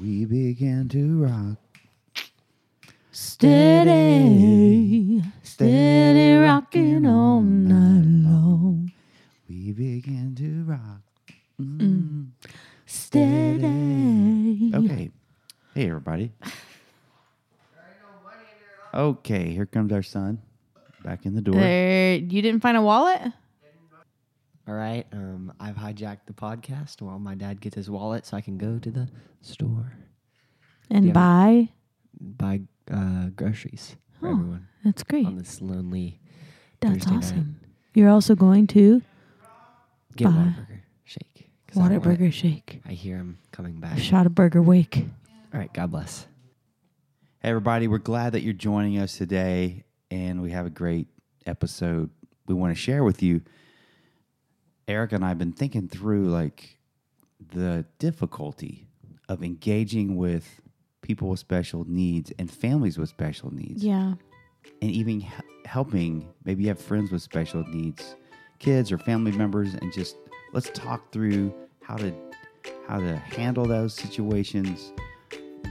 We began to rock. Steady, steady rocking all night long. We began to rock. Mm. Steady. Okay. Hey, everybody. Okay, here comes our son back in the door. There, you didn't find a wallet? All right. Um, I've hijacked the podcast while my dad gets his wallet so I can go to the store And Yeah. buy? buy uh, groceries for Oh, everyone That's great. on this lonely That's Thursday night. awesome. You're also going to get Buy. Whataburger shake. 'cause I want it. Whataburger Shake. I hear him coming A back. shot of Burger Wake. All right. God bless. Hey, everybody, we're glad that you're joining us today, and we have a great episode we want to share with you. Eric and I have been thinking through like the difficulty of engaging with people with special needs and families with special needs, Yeah. and even helping. Maybe you have friends with special needs, kids or family members, and just let's talk through how to how to handle those situations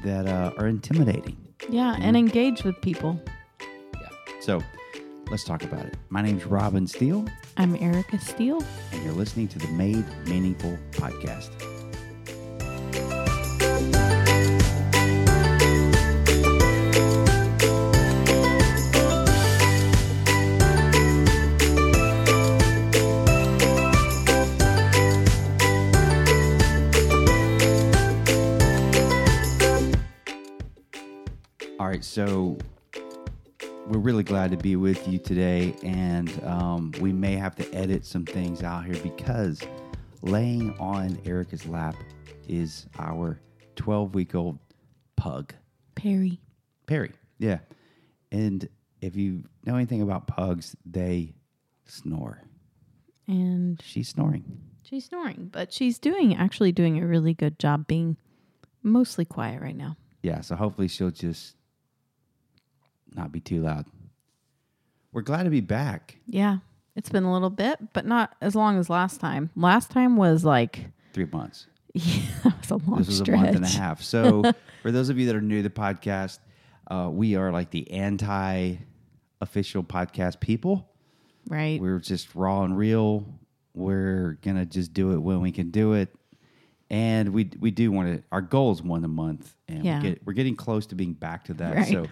that uh, are intimidating. Yeah. And engage with people. Yeah. So let's talk about it. My name's Robin Steele, I'm Erica Steele. and you're listening to the Made Meaningful podcast. All right, so we're really glad to be with you today, and um, we may have to edit some things out here because laying on Erica's lap is our 12 week old pug, Perry. Perry. Yeah. And if you know anything about pugs, they snore. And She's snoring. she's snoring, but she's doing actually doing a really good job being mostly quiet right now. Yeah, so hopefully she'll just not be too loud. We're glad to be back. Yeah. It's been a little bit, but not as long as last time. Last time was like Three months. yeah, that was a long this was stretch. a month and a half. So, for those of you that are new to the podcast, uh, we are like the anti official podcast people. Right. We're just raw and real. We're gonna just do it when we can do it, and we we do want to. Our goal is one a month, and Yeah. we get, we're getting close to being back to that. Right.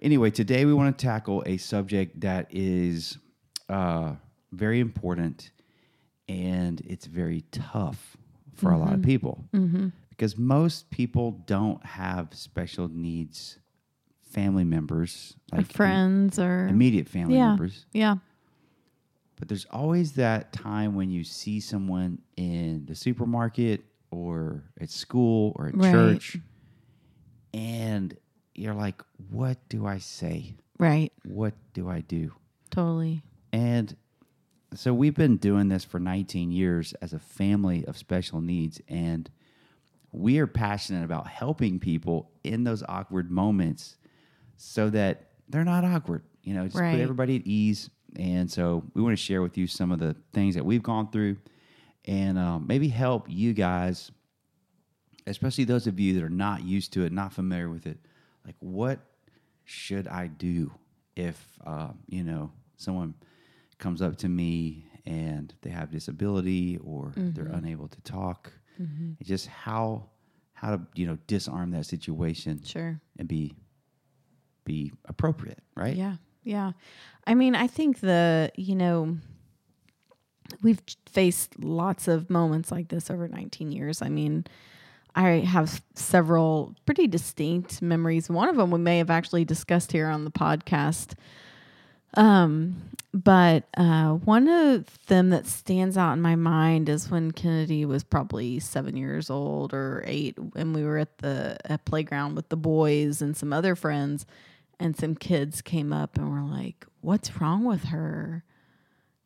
Anyway, today we want to tackle a subject that is uh, very important, and it's very tough for a lot of people because most people don't have special needs family members Or like friends or immediate family yeah. members Yeah. but there's always that time when you see someone in the supermarket or at school or at Right. church and you're like what do i say Right. what do i do Totally. and so we've been doing this for 19 years as a family of special needs and we are passionate about helping people in those awkward moments so that they're not awkward you know just Right. put everybody at ease and so we want to share with you some of the things that we've gone through and um, maybe help you guys especially those of you that are not used to it not familiar with it like what should i do if uh, you know someone comes up to me and they have disability or they're unable to talk It's just how how to you know disarm that situation Sure. and be be appropriate right Yeah. Yeah. I mean, I think the, you know, we've faced lots of moments like this over 19 years. I mean, I have several pretty distinct memories. One of them we may have actually discussed here on the podcast. Um, but uh, one of them that stands out in my mind is when Kennedy was probably seven years old or eight, and we were at the at playground with the boys and some other friends, and some kids came up and were like, "What's wrong with her?"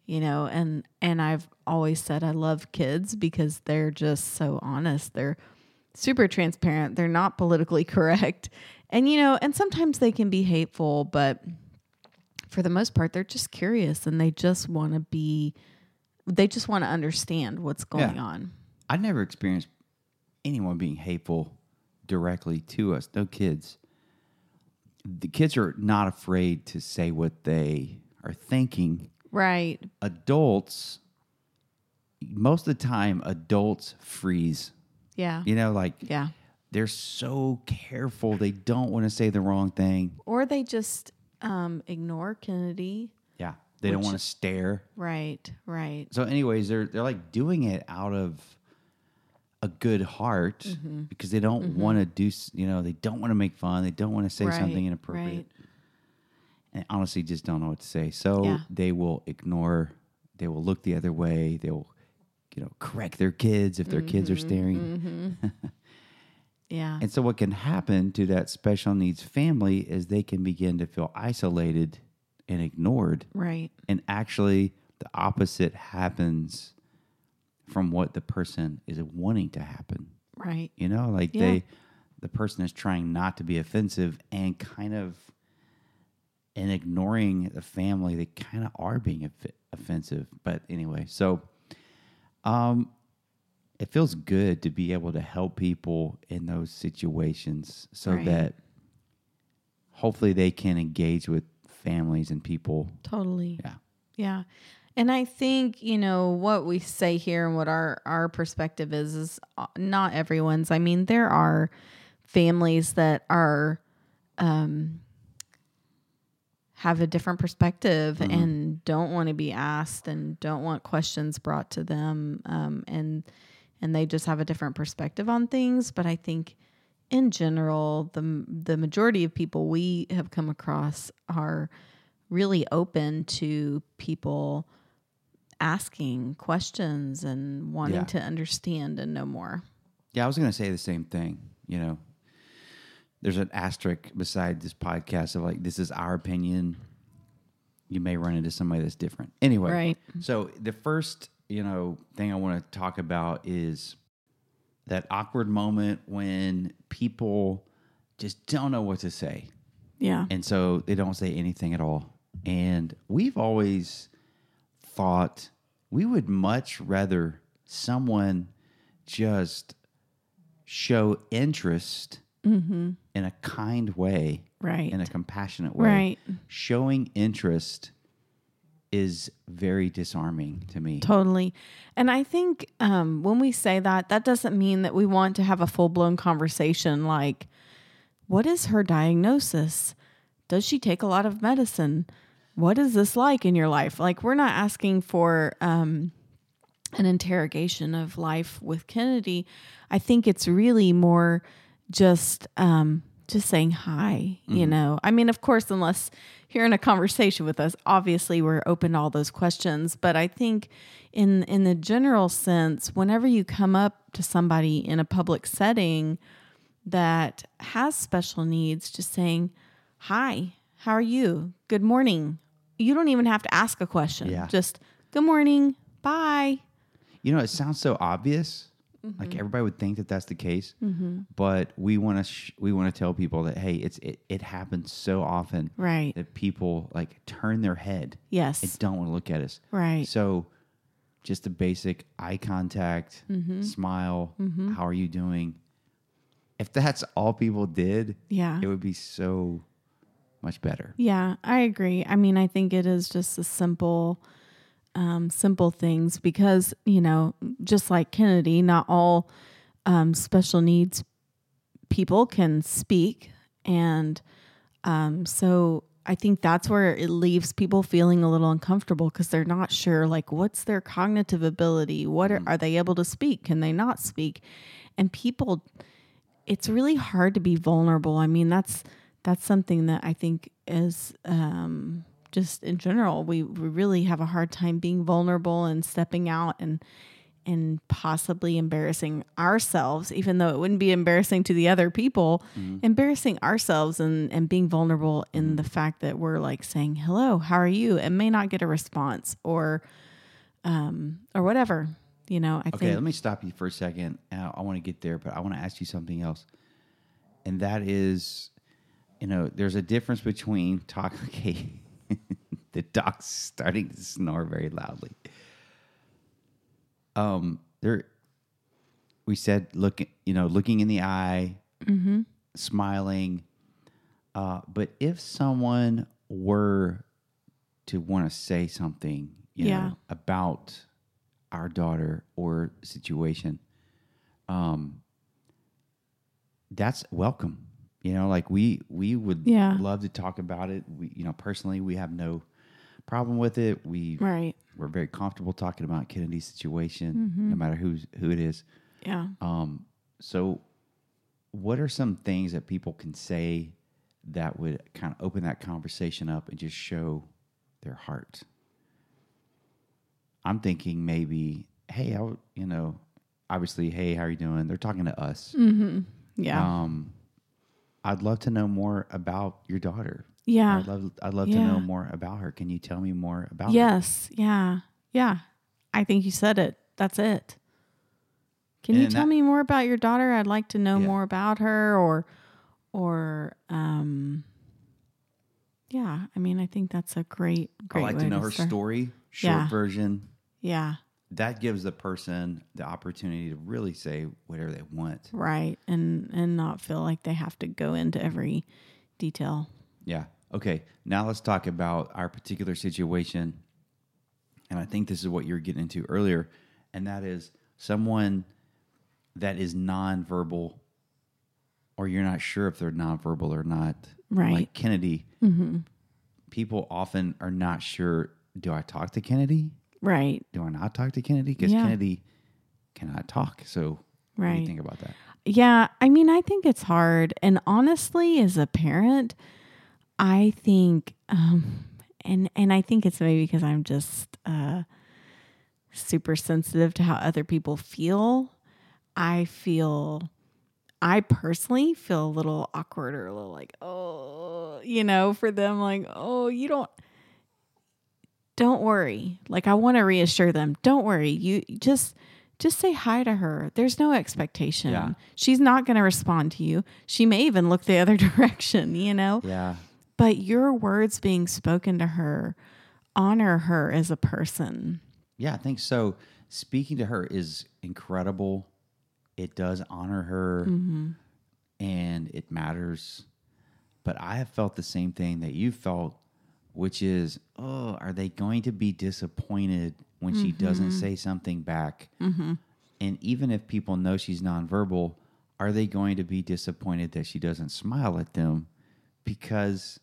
You know, and and I've always said I love kids because they're just so honest. They're super transparent. They're not politically correct, and you know, and sometimes they can be hateful, but for the most part, they're just curious and they just want to be, they just want to understand what's going Yeah. on. I never experienced anyone being hateful directly to us. No kids. The kids are not afraid to say what they are thinking. Right. Adults, most of the time, adults freeze. Yeah. You know, like Yeah. they're so careful. They don't want to say the wrong thing. Or they just um, ignore Kennedy. Yeah. They don't want to stare. Right. Right. So, anyways, they're they're like doing it out of a good heart Mm-hmm. because they don't want to do. You know, they don't want to make fun. They don't want to say right. something inappropriate. Right. And honestly, just don't know what to say. So Yeah. they will ignore. They will look the other way. They will, you know, correct their kids if their kids Mm-hmm. are staring. Yeah. And so, what can happen to that special needs family is they can begin to feel isolated and ignored. right. And actually, the opposite happens from what the person is wanting to happen. Right. You know, like Yeah. they, the person is trying not to be offensive and kind of, and ignoring the family, they kind of are being offensive. But anyway, so, um, it feels good to be able to help people in those situations so Right. that hopefully they can engage with families and people. Totally. Yeah. Yeah. And I think, you know, what we say here and what our our perspective is is uh, not everyone's. I mean, there are families that are um have a different perspective and don't want to be asked and don't want questions brought to them um and and they just have a different perspective on things, but I think in general, the the majority of people we have come across are really open to people asking questions and wanting Yeah. to understand and know more. Yeah, I was going to say the same thing. You know, there's an asterisk beside this podcast of like, this is our opinion. You may run into somebody that's different. Anyway, Right. So the first, you know, thing I want to talk about is that awkward moment when people just don't know what to say. Yeah. And so they don't say anything at all. And we've always thought we would much rather someone just show interest in a kind way, Right. in a compassionate way. Right. Showing interest is very disarming to me. Totally. And I think um, when we say that, that doesn't mean that we want to have a full blown conversation like, what is her diagnosis? Does she take a lot of medicine? What is this like in your life? Like, we're not asking for um, an interrogation of life with Kennedy. I think it's really more just um, just saying hi. You know, I mean, of course, unless you're in a conversation with us, obviously we're open to all those questions. But I think in in the general sense, whenever you come up to somebody in a public setting that has special needs, just saying hi, how are you? Good morning. You don't even have to ask a question. Yeah. Just good morning. Bye. You know, it sounds so obvious. Mm-hmm. Like everybody would think that that's the case, but we want to sh- we want to tell people that hey, it's it, it happens so often Right. that people like turn their head Yes. and don't want to look at us. Right. So, just the basic eye contact, Mm-hmm. smile. How are you doing? If that's all people did, Yeah. it would be so much better. Yeah, I agree. I mean, I think it is just a simple, um, simple things because you know, just like Kennedy, not all um, special needs people can speak, and um, so I think that's where it leaves people feeling a little uncomfortable because they're not sure, like, what's their cognitive ability? What are, are they able to speak? Can they not speak? And people it's really hard to be vulnerable. I mean, that's that's something that I think is um, just in general we, we really have a hard time being vulnerable and stepping out and and possibly embarrassing ourselves, even though it wouldn't be embarrassing to the other people, mm-hmm. embarrassing ourselves and, and being vulnerable in mm-hmm. the fact that we're like saying, Hello, how are you? and may not get a response or um or whatever. You know, I Okay, think let me stop you for a second. Uh, I, I want to get there, but I want to ask you something else. And that is, you know, there's a difference between talk. Okay, the dog's starting to snore very loudly. Um, there, we said look, you know, looking in the eye, smiling. Uh, but if someone were to want to say something, you Yeah. know, about our daughter or situation, um, that's welcome. You know, like we we would Yeah. love to talk about it. We, you know, personally, we have no problem with it. We Right. we're very comfortable talking about Kennedy's situation, Mm-hmm. no matter who's who it is. Yeah. Um, so, what are some things that people can say that would kind of open that conversation up and just show their heart? I'm thinking maybe, hey, I, you know, obviously, hey, how are you doing? They're talking to us. Yeah. Um, I'd love to know more about your daughter. yeah. I'd love, I'd love to know more about her. Can you tell me more about her? Yes. Yeah. Yeah. I think you said it. That's it. Can you tell that- me more about your daughter? I'd like to know Yeah. more about her or or um yeah, I mean I think that's a great great I like to know her start. story, short Yeah. version. Yeah. That gives the person the opportunity to really say whatever they want. Right. And and not feel like they have to go into every detail. Yeah. Okay. Now let's talk about our particular situation. And I think this is what you were getting into earlier. And that is someone that is nonverbal, or you're not sure if they're nonverbal or not. Right. Like Kennedy. Mm-hmm. People often are not sure do I talk to Kennedy? Right. Do I not talk to Kennedy? Because Yeah. Kennedy cannot talk. So, what do Right. you think about that? Yeah, I mean, I think it's hard. And honestly, as a parent, I think, um, and and I think it's maybe because I'm just uh, super sensitive to how other people feel. I feel, I personally feel a little awkward or a little like, oh, you know, for them, like, oh, you don't. Don't worry. Like I want to reassure them. Don't worry. You just just say hi to her. There's no expectation. Yeah. She's not going to respond to you. She may even look the other direction, you know? Yeah. But your words being spoken to her honor her as a person. Yeah, I think so. Speaking to her is incredible. It does honor her mm-hmm. and it matters. But I have felt the same thing that you felt, which is, oh, are they going to be disappointed when she doesn't mm-hmm. say something back? Mm-hmm. And even if people know she's nonverbal, are they going to be disappointed that she doesn't smile at them? Because,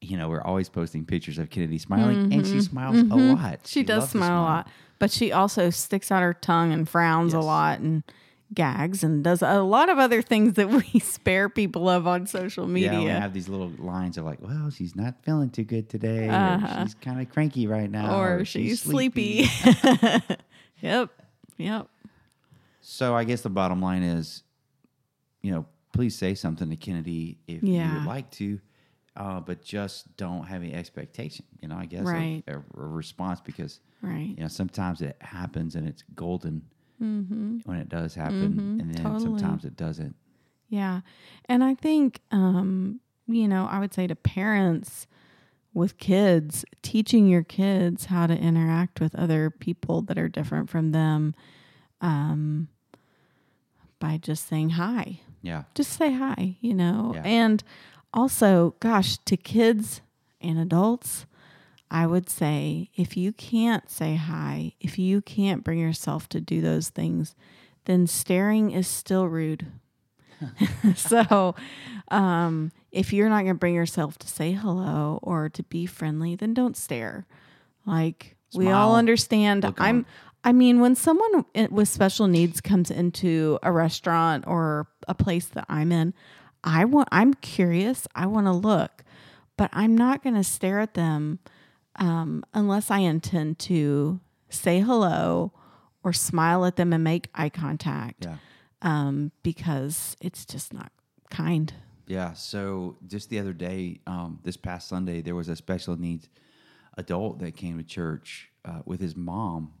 you know, we're always posting pictures of Kennedy smiling, and she mm-hmm. smiles a lot. She, does loves to smile a lot, but she also sticks out her tongue and frowns a lot and gags and does a lot of other things that we spare people of on social media. Yeah, we have these little lines of like, well, she's not feeling too good today, Uh-huh. or she's kind of cranky right now, or she's sleepy. yep. Yep. so I guess the bottom line is, you know, please say something to Kennedy if you would like to, uh, but just don't have any expectation. You know, I guess Right. a, a response because Right. you know sometimes it happens and it's golden when it does happen, and then Mm-hmm. totally. sometimes it doesn't. Yeah. And I think, um, you know, I would say to parents with kids, teaching your kids how to interact with other people that are different from them um, by just saying hi. Yeah, Just say hi, you know. Yeah. And also, gosh, to kids and adults, I would say if you can't say hi, if you can't bring yourself to do those things, then staring is still rude. so, um, if you're not going to bring yourself to say hello or to be friendly, then don't stare. Like we all understand. I'm. I mean, when someone with special needs comes into a restaurant or a place that I'm in, I want. I'm curious. I want to look, but I'm not going to stare at them um, unless I intend to say hello or smile at them and make eye contact yeah. um, because it's just not kind. Yeah. So just the other day, um, this past Sunday, there was a special needs adult that came to church uh, with his mom,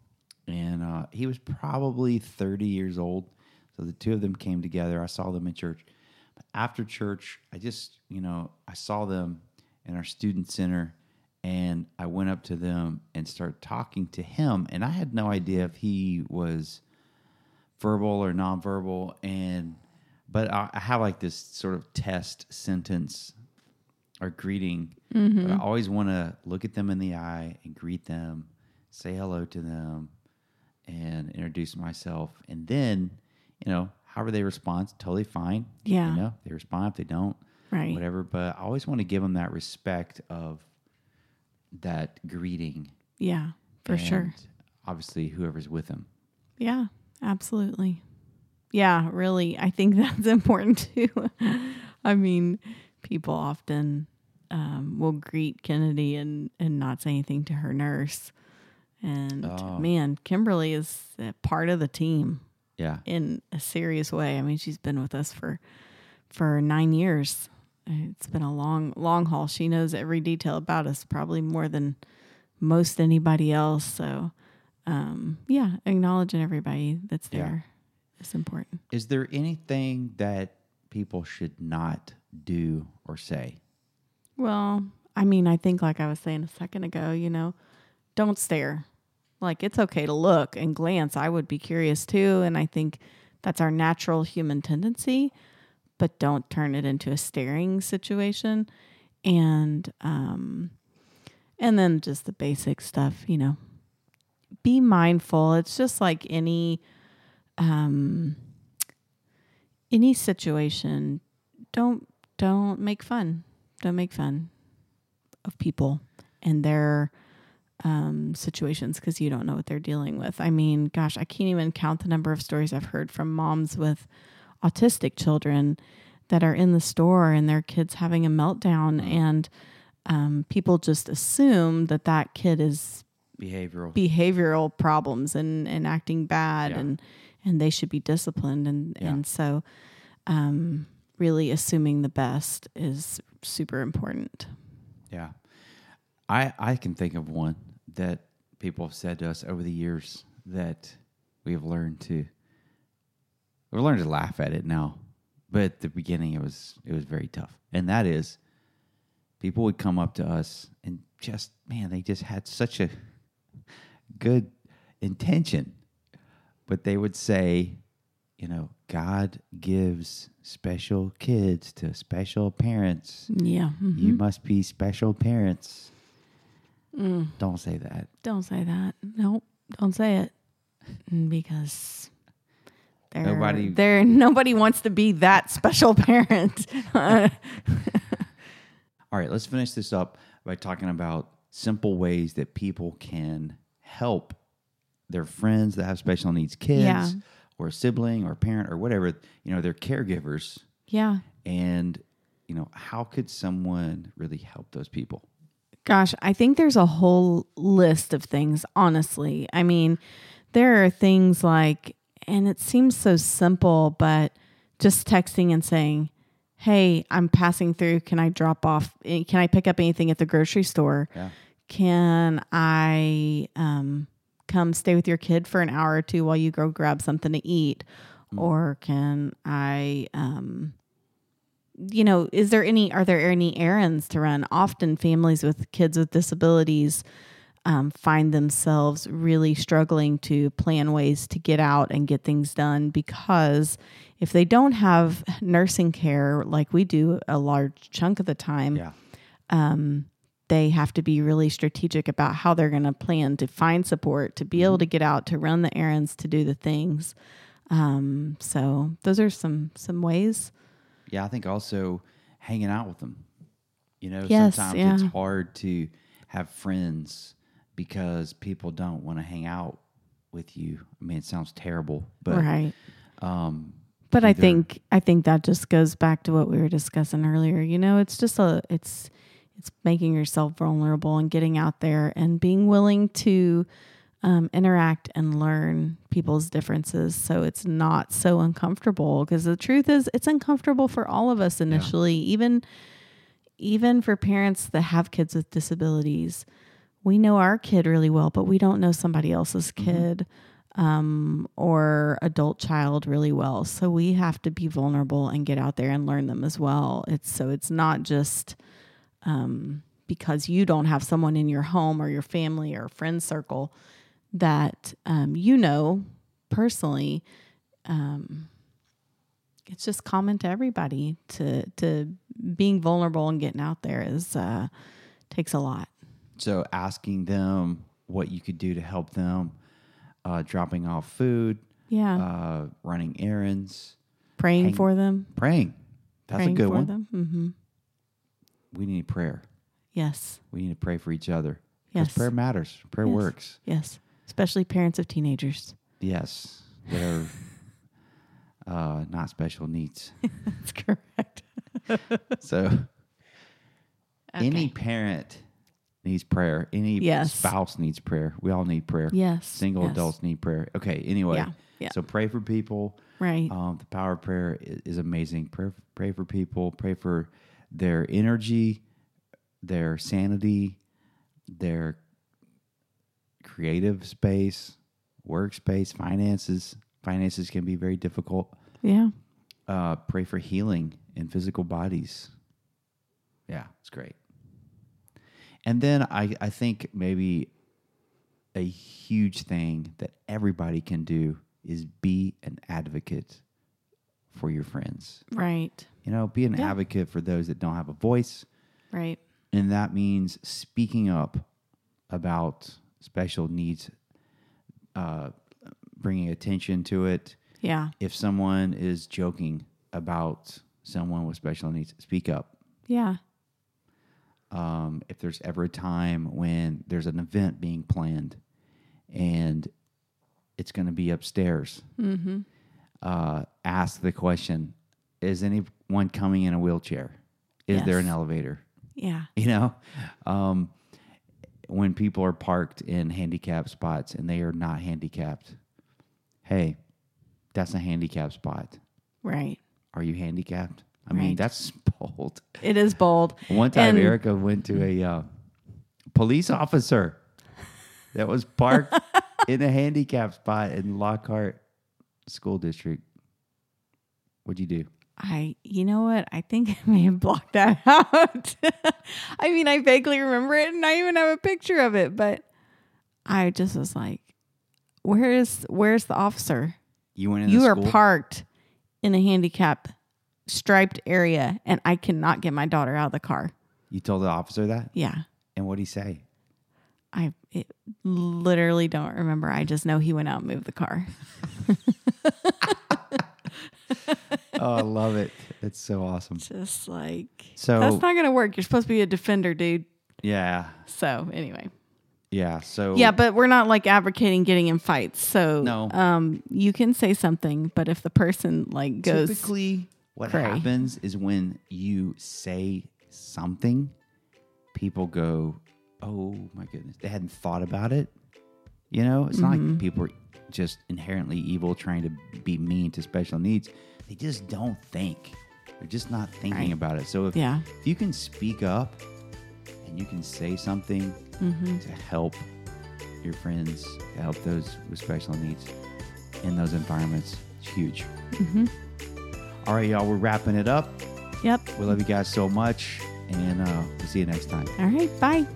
and uh, he was probably 30 years old. So the two of them came together. I saw them in church. But after church, I just, you know, I saw them in our student center and I went up to them and started talking to him. And I had no idea if he was verbal or nonverbal. And But I, I have like this sort of test sentence or greeting. Mm-hmm. But I always want to look at them in the eye and greet them, say hello to them, and introduce myself. And then, you know, however they respond, totally fine. Yeah. You know, they respond if they don't, Right. whatever. But I always want to give them that respect of that greeting. Yeah, for sure. Obviously, whoever's with them. Yeah, absolutely. Yeah, really. I think that's important too. I mean, people often um, will greet Kennedy and, and not say anything to her nurse. And Oh. man, Kimberly is part of the team Yeah. in a serious way. I mean, she's been with us for for nine years. It's been a long, long haul. She knows every detail about us, probably more than most anybody else. So, um, yeah, acknowledging everybody that's Yeah. there is important. Is there anything that people should not do or say? Well, I mean, I think, like I was saying a second ago, you know, don't stare. Like, it's okay to look and glance. I would be curious too. And I think that's our natural human tendency, but don't turn it into a staring situation. And, um, and then just the basic stuff, you know, be mindful. It's just like any, um, any situation. Don't, don't make fun don't make fun of people and their um, situations because you don't know what they're dealing with. I mean, gosh, I can't even count the number of stories I've heard from moms with autistic children that are in the store and their kids having a meltdown, and um, people just assume that that kid is Behavioral. behavioral problems and, and acting bad Yeah. and and they should be disciplined and Yeah. and so um, really assuming the best is super important. Yeah. I I can think of one that people have said to us over the years that we have learned to we've learned to laugh at it now. But at the beginning it was it was very tough. And that is people would come up to us and just man, they just had such a good intention. But they would say, you know, God gives special kids to special parents. Yeah. mhm. You must be special parents. Mm. Don't say that. Don't say that. Nope. Don't say it because Nobody- they're nobody wants to be that special parent. All right, let's finish this up by talking about simple ways that people can help their friends that have special needs kids Yeah. or a sibling or parent or whatever, you know, they're caregivers. yeah. And, you know, how could someone really help those people? Gosh, I think there's a whole list of things, honestly. I mean, there are things like, and it seems so simple, but just texting and saying, Hey, I'm passing through. Can I drop off? eh, Can I pick up anything at the grocery store? Yeah. Can I um, come stay with your kid for an hour or two while you go grab something to eat? Or can I, um, you know, is there any, are there any errands to run? Often families with kids with disabilities um, find themselves really struggling to plan ways to get out and get things done because if they don't have nursing care like we do a large chunk of the time, Yeah. um, they have to be really strategic about how they're going to plan to find support, to be able to get out, to run the errands, to do the things. Um, so those are some some ways. Yeah, I think also hanging out with them. You know, Yes, sometimes yeah. it's hard to have friends because people don't want to hang out with you. I mean, it sounds terrible, but right. um, But I think I think that just goes back to what we were discussing earlier. You know, it's just a it's it's making yourself vulnerable and getting out there and being willing to um, interact and learn people's differences so it's not so uncomfortable because the truth is it's uncomfortable for all of us initially even even for parents that have kids with disabilities we know our kid really well but we don't know somebody else's kid um, or adult child really well. So we have to be vulnerable and get out there and learn them as well. It's so it's not just um, because you don't have someone in your home or your family or friend circle that um, you know personally. Um, it's just common to everybody to to being vulnerable and getting out there is uh, takes a lot. So asking them what you could do to help them, uh, dropping off food, Yeah, uh, running errands, praying hang- for them. praying. That's praying a good for one. them. hmm We need prayer. Yes, We need to pray for each other. Yes. prayer matters. Prayer Yes. works. yes, especially parents of teenagers. Yes. They're uh, not special needs. That's correct. So any parent needs prayer. Any Yes. spouse needs prayer. We all need prayer. Yes, Single yes. adults need prayer. Okay. Anyway. Yeah, yeah. So pray for people. right? Um, the power of prayer is, is amazing. Pray, pray for people. Pray for their energy, their sanity, their creative space, workspace, finances. Finances can be very difficult. yeah, Uh, pray for healing in physical bodies. Yeah, it's great. And then I, I think maybe a huge thing that everybody can do is be an advocate for your friends. right, You know, be an Yeah. advocate for those that don't have a voice. right. And that means speaking up about special needs, uh, bringing attention to it. Yeah, If someone is joking about someone with special needs, speak up. yeah, um, if there's ever a time when there's an event being planned and it's going to be upstairs, mm-hmm. uh, ask the question Is anyone coming in a wheelchair? Is there an elevator? yeah, You know, um, when people are parked in handicapped spots and they are not handicapped, hey, that's a handicapped spot. right. Are you handicapped? I mean, that's bold. It is bold. One time, And- Erica went to a uh, police officer that was parked in a handicap spot in Lockhart School District. What'd you do? I, you know what? I think I may have blocked that out. I mean, I vaguely remember it and I even have a picture of it, but I just was like, where is, where's the officer? You went in. You are school? parked in a handicap striped area and I cannot get my daughter out of the car. You told the officer that, Yeah. and what did he say? I it, literally don't remember. I just know he went out and moved the car. oh, I love it. It's so awesome. Just like, So- that's not going to work. You're supposed to be a defender, dude. Yeah, So, anyway. yeah. So Yeah, but we're not like advocating getting in fights. So No. um you can say something, but if the person like goes typically what cray. happens is when you say something, people go, "Oh my goodness!" They hadn't thought about it. You know, it's not Mm-hmm. like people are just inherently evil, trying to be mean to special needs. They just don't think. They're just not thinking Right. about it. So if, Yeah. if you can speak up and you can say something Mm-hmm. to help your friends, to help those with special needs in those environments, it's huge. Mhm. All right, y'all, we're wrapping it up. Yep. We love you guys so much, and uh, we'll see you next time. All right. Bye.